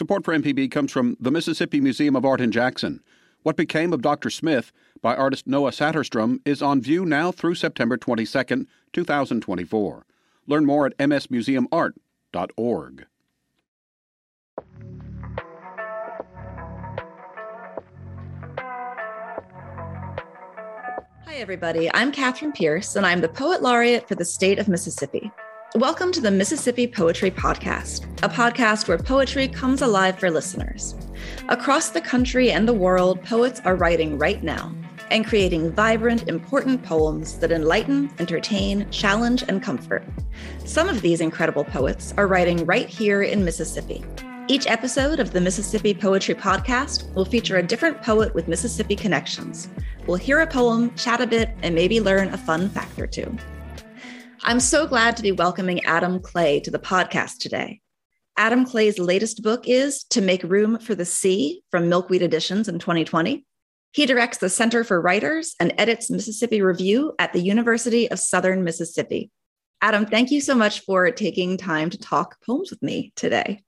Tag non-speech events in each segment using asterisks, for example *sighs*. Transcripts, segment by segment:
Support for MPB comes from the Mississippi Museum of Art in Jackson. What Became of Dr. Smith by artist Noah Saterstrom is on view now through September 22, 2024. Learn more at msmuseumart.org. Hi, everybody. I'm Catherine Pierce, and I'm the Poet Laureate for the state of Mississippi. Welcome to the Mississippi Poetry Podcast, a podcast where poetry comes alive for listeners. Across the country and the world, poets are writing right now and creating vibrant, important poems that enlighten, entertain, challenge, and comfort. Some of these incredible poets are writing right here in Mississippi. Each episode of the Mississippi Poetry Podcast will feature a different poet with Mississippi connections. We'll hear a poem, chat a bit, and maybe learn a fun fact or two. I'm so glad to be welcoming Adam Clay to the podcast today. Adam Clay's latest book is To Make Room for the Sea from Milkweed Editions in 2020. He directs the Center for Writers and edits Mississippi Review at the University of Southern Mississippi. Adam, thank you so much for taking time to talk poems with me today.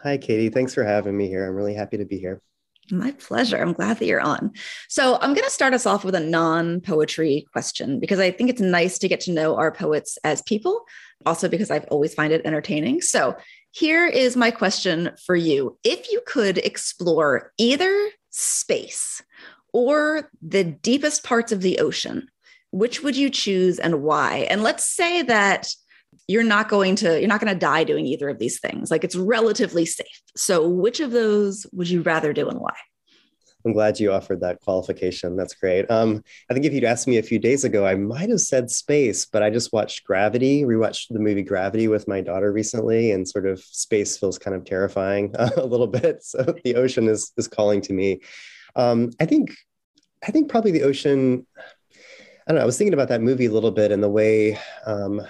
Hi, Katie. Thanks for having me here. I'm really happy to be here. My pleasure. I'm glad that you're on. So, I'm going to start us off with a non poetry question because I think it's nice to get to know our poets as people, also because I've always find it entertaining. So, here is my question for you. If you could explore either space or the deepest parts of the ocean, which would you choose and why? And let's say that you're not going to you're not going to die doing either of these things. Like it's relatively safe. So which of those would you rather do and why? I'm glad you offered that qualification. That's great. Um, i think if you'd asked me a few days ago i might have said space but i just watched gravity rewatched the movie gravity with my daughter recently and sort of space feels kind of terrifying *laughs* a little bit. So the ocean is is calling to me. Um, i think i think probably the ocean I don't know. I was thinking about that movie a little bit and the way um,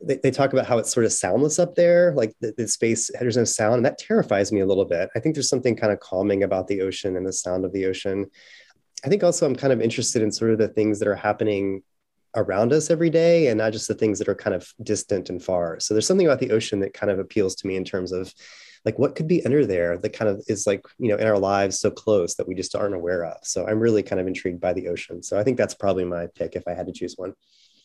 they, they talk about how it's sort of soundless up there, like the, the, space, there's no sound. And that terrifies me a little bit. I think there's something kind of calming about the ocean and the sound of the ocean. I think also I'm kind of interested in sort of the things that are happening around us every day and not just the things that are kind of distant and far. So there's something about the ocean that kind of appeals to me in terms of like what could be under there that kind of is like, you know, in our lives so close that we just aren't aware of. So I'm really kind of intrigued by the ocean. So I think that's probably my pick if I had to choose one.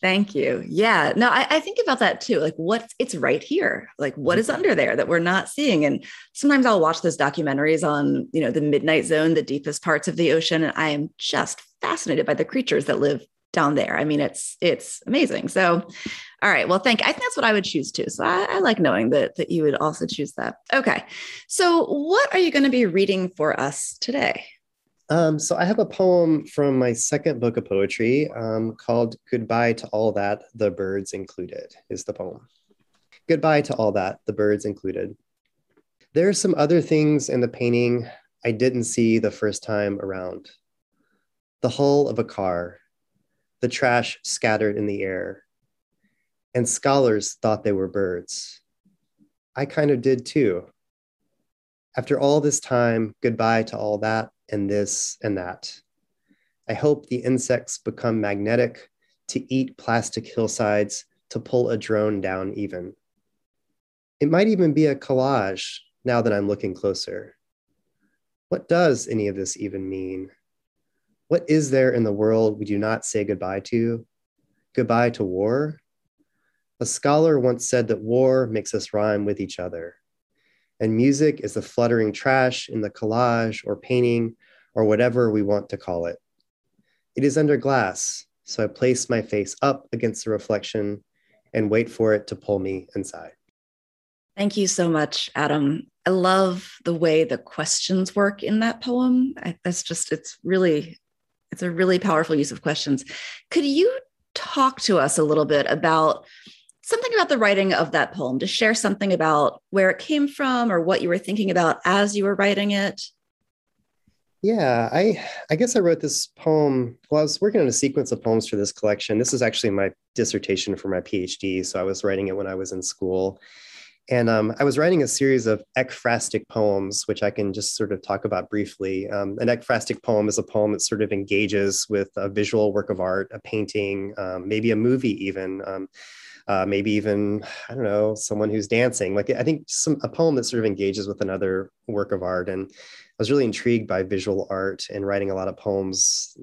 Thank you. Yeah. No, I, I, think about that too. Like what it's right here. Like what is mm-hmm. under there that we're not seeing? And sometimes I'll watch those documentaries on, you know, the midnight zone, the deepest parts of the ocean. And I am just fascinated by the creatures that live down there. I mean, it's it's amazing. So all right. Well, thank I think that's what I would choose too. So I, I like knowing that that you would also choose that. Okay. So what are you going to be reading for us today? Um, so I have a poem from my second book of poetry um, called Goodbye to All That, the Birds Included, is the poem. Goodbye to all that, the birds included. There are some other things in the painting I didn't see the first time around. The hull of a car, the trash scattered in the air, and scholars thought they were birds. I kind of did too. After all this time, goodbye to all that, and this and that. I hope the insects become magnetic to eat plastic hillsides to pull a drone down even. It might even be a collage now that I'm looking closer. What does any of this even mean? What is there in the world we do not say goodbye to? Goodbye to war? A scholar once said that war makes us rhyme with each other and music is the fluttering trash in the collage or painting or whatever we want to call it. It is under glass, so I place my face up against the reflection and wait for it to pull me inside. Thank you so much, Adam. I love the way the questions work in that poem. I, that's just, it's really, it's a really powerful use of questions. Could you talk to us a little bit about something about the writing of that poem, to share something about where it came from or what you were thinking about as you were writing it. Yeah, I I guess I wrote this poem. Well, I was working on a sequence of poems for this collection. This is actually my dissertation for my PhD, so I was writing it when I was in school. And um, I was writing a series of ekphrastic poems, which I can just sort of talk about briefly. Um, an ekphrastic poem is a poem that sort of engages with a visual work of art, a painting, um, maybe a movie even. Uh, maybe even I don't know someone who's dancing. Like I think some a poem that sort of engages with another work of art, and I was really intrigued by visual art and writing a lot of poems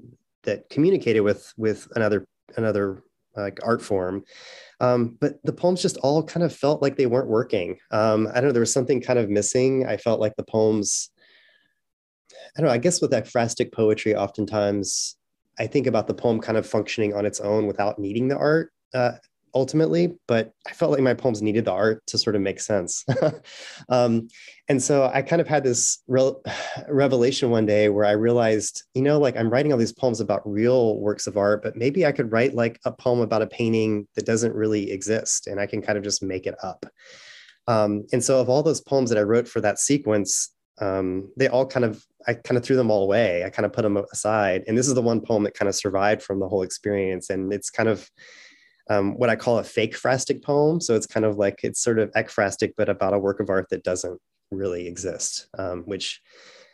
that communicated with with another another like art form. Um, but the poems just all kind of felt like they weren't working. Um, I don't know, there was something kind of missing. I felt like the poems, I don't know, I guess with ekphrastic poetry, oftentimes I think about the poem kind of functioning on its own without needing the art. Uh, ultimately, but I felt like my poems needed the art to sort of make sense. *laughs* um, and so I kind of had this re- *sighs* revelation one day where I realized, you know, like I'm writing all these poems about real works of art, but maybe I could write like a poem about a painting that doesn't really exist and I can kind of just make it up. Um, and so of all those poems that I wrote for that sequence, um, they all kind of I kind of threw them all away. I kind of put them aside. And this is the one poem that kind of survived from the whole experience. And it's kind of um, what I call a fake frastic poem. So it's kind of like it's sort of ekphrastic, but about a work of art that doesn't really exist. Um, which,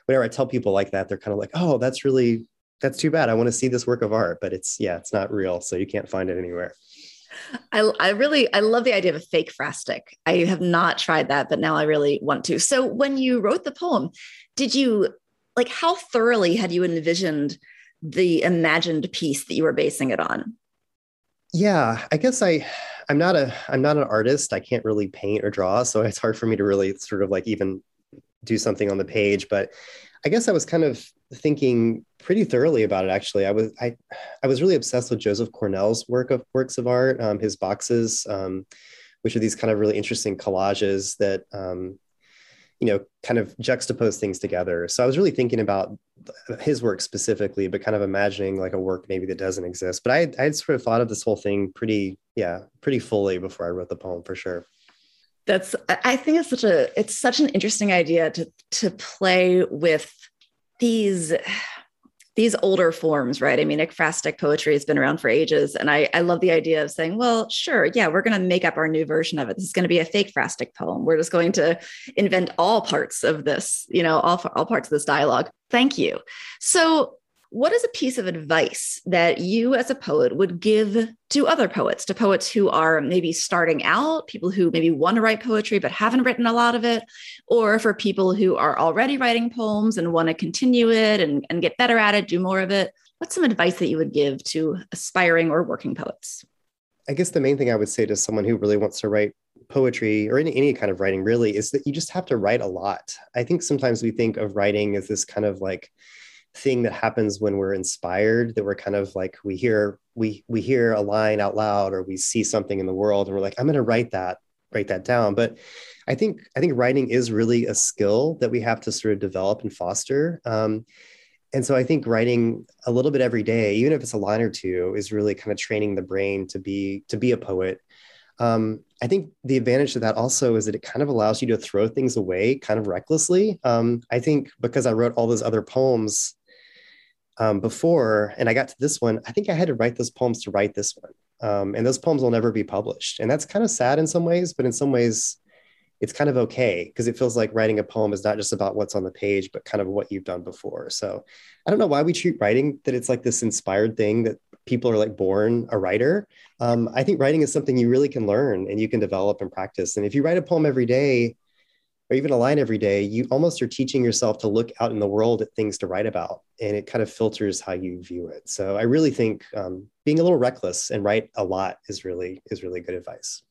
whenever I tell people like that, they're kind of like, "Oh, that's really that's too bad. I want to see this work of art, but it's yeah, it's not real, so you can't find it anywhere." I, I really I love the idea of a fake frastic. I have not tried that, but now I really want to. So when you wrote the poem, did you like how thoroughly had you envisioned the imagined piece that you were basing it on? Yeah i guess i i'm not a i'm not an artist i can't really paint or draw so *laughs* it's hard for me to really sort of like even do something on the page but i guess i was kind of thinking pretty thoroughly about it actually. I was i i was really obsessed with joseph cornell's work of works of art um, his boxes um, which are these kind of really interesting collages that um, you know kind of juxtapose things together. So i was really thinking about his work specifically but kind of imagining like a work maybe that doesn't exist. But i i sort of thought of this whole thing pretty yeah pretty fully before i wrote the poem for sure. That's i think it's such a it's such an interesting idea to to play with these these older forms, right? I mean, ekphrastic poetry has been around for ages. And I, I love the idea of saying, well, sure, yeah, we're going to make up our new version of it. This is going to be a fake phrastic poem. We're just going to invent all parts of this, you know, all, all parts of this dialogue. Thank you. So what is a piece of advice that you as a poet would give to other poets to poets who are maybe starting out people who maybe want to write poetry but haven't written a lot of it or for people who are already writing poems and want to continue it and, and get better at it do more of it? What's some advice that you would give to aspiring or working poets? I guess the main thing i would say to someone who really wants to write poetry or any, any kind of writing really is that you just have to write a lot. I think sometimes we think of writing as this kind of like thing that happens when we're inspired that we're kind of like we hear we we hear a line out loud or we see something in the world and we're like i'm going to write that write that down. But i think i think writing is really a skill that we have to sort of develop and foster. Um, and so i think writing a little bit every day even if it's a line or two is really kind of training the brain to be to be a poet. Um, I think the advantage of that also is that it kind of allows you to throw things away kind of recklessly. Um, I think because I wrote all those other poems um, before, and I got to this one, I think I had to write those poems to write this one. Um, and those poems will never be published. And that's kind of sad in some ways, but in some ways, it's kind of okay because it feels like writing a poem is not just about what's on the page, but kind of what you've done before. So I don't know why we treat writing that it's like this inspired thing that people are like born a writer. Um, I think writing is something you really can learn and you can develop and practice. And if you write a poem every day, or even a line every day, you almost are teaching yourself to look out in the world at things to write about, and it kind of filters how you view it. So I really think um, being a little reckless and write a lot is really is really good advice.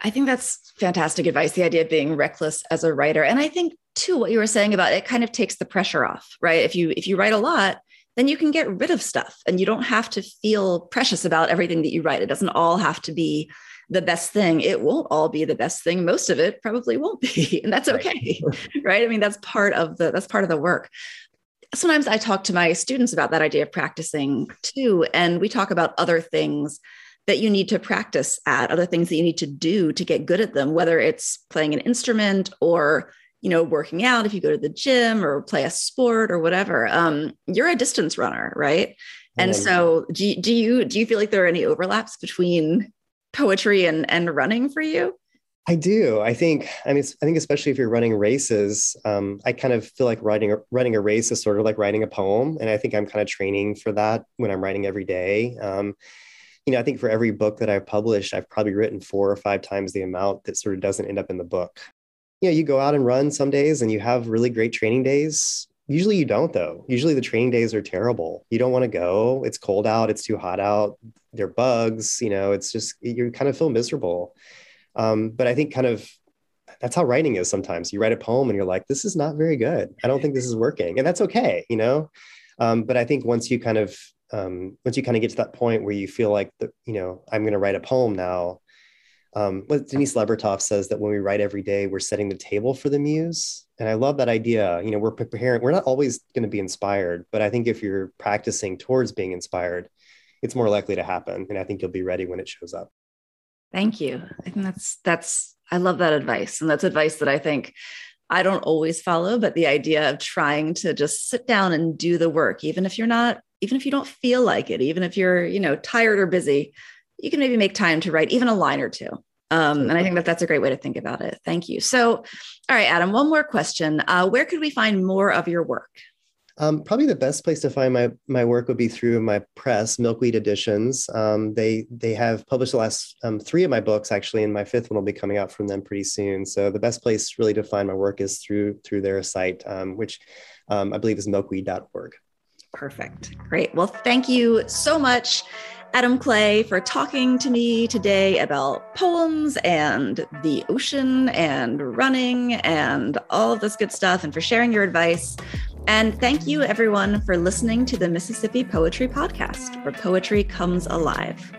I think that's fantastic advice. The idea of being reckless as a writer, and I think too what you were saying about it kind of takes the pressure off, right? If you if you write a lot, then you can get rid of stuff, and you don't have to feel precious about everything that you write. It doesn't all have to be the best thing. It won't all be the best thing. Most of it probably won't be, *laughs* and that's okay. Right. *laughs* right? I mean, that's part of the that's part of the work. Sometimes I talk to my students about that idea of practicing too, and we talk about other things that you need to practice at, other things that you need to do to get good at them, whether it's playing an instrument or you know working out if you go to the gym or play a sport or whatever um, you're a distance runner right and so do, do you do you feel like there are any overlaps between poetry and and running for you? I do. I think. I mean, I think especially if you're running races, um, I kind of feel like writing running a race is sort of like writing a poem, and I think I'm kind of training for that when I'm writing every day. Um, you know, I think for every book that I've published, I've probably written four or five times the amount that sort of doesn't end up in the book. You know, you go out and run some days and you have really great training days. Usually you don't, though. Usually the training days are terrible. You don't want to go. It's cold out. It's too hot out. There are bugs. You know, it's just, you kind of feel miserable. Um, but I think kind of that's how writing is sometimes. You write a poem and you're like, this is not very good. I don't think this is working. And that's okay, you know? Um, but I think once you kind of um, once you kind of get to that point where you feel like the, you know, I'm going to write a poem now. Um, what Denise Levertov says that when we write every day, we're setting the table for the muse. And I love that idea. You know, we're preparing, we're not always going to be inspired, but I think if you're practicing towards being inspired, it's more likely to happen. And I think you'll be ready when it shows up. Thank you. I think that's, that's, I love that advice. And that's advice that I think I don't always follow, but the idea of trying to just sit down and do the work, even if you're not even if you don't feel like it, even if you're, you know, tired or busy, you can maybe make time to write even a line or two. Um, and I think that that's a great way to think about it. Thank you. So, all right, Adam, one more question. Uh, where could we find more of your work? Um, probably the best place to find my my work would be through my press, Milkweed Editions. Um, they they have published the last um, three of my books actually, and my fifth one will be coming out from them pretty soon. So the best place really to find my work is through through their site, um, which um, I believe is milkweed.org. Perfect. Great. Well, thank you so much, Adam Clay, for talking to me today about poems and the ocean and running and all of this good stuff and for sharing your advice. And thank you, everyone, for listening to the Mississippi Poetry Podcast, where poetry comes alive.